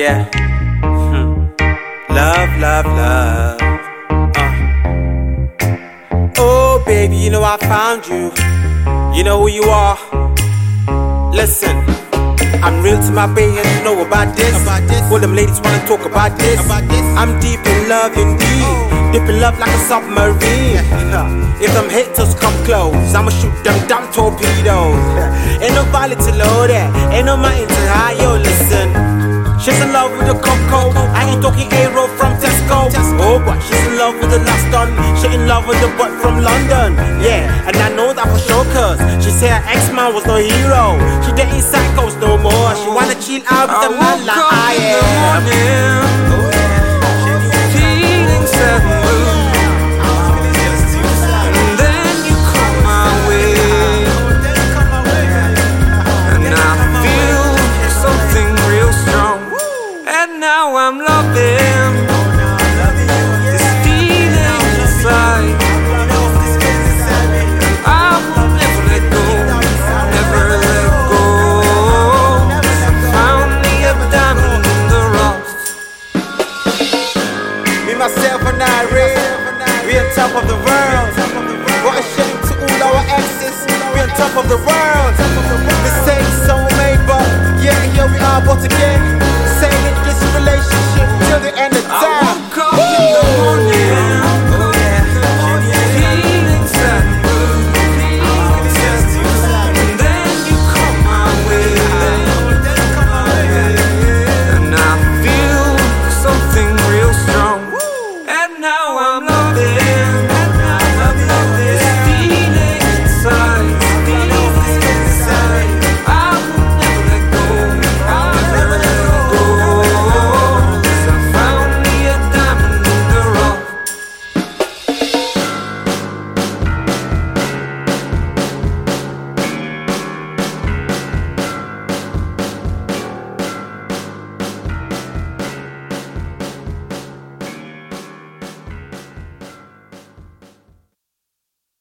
Yeah. Hmm. Love, love, love. Uh. Oh, baby, you know I found you. You know who you are. Listen. I'm real to my baby, and you know about this. About this. All them ladies wanna talk about this. About this. I'm deep in love indeed. Oh. Deep in love like a submarine. if them haters come close, I'ma shoot them dumb torpedoes. Ain't no valley to low that. Ain't no mountain to high, yo, listen. She's in love with the Coco. I ain't talking Aero from Tesco. Oh, but she's in love with the last done. She in love with the boy from London. Yeah, and I know that for sure, cause she said her ex man was no hero. She dating psychos no more. She wanna chill out with the man like I am. now I'm loving this feeling inside. I will never let go, never let go. Found me a diamond in the rough. Me, myself, and I, we on top of the world. What a shame to all our exes, we on top of the world. Mistakes made, but yeah, here we are, again.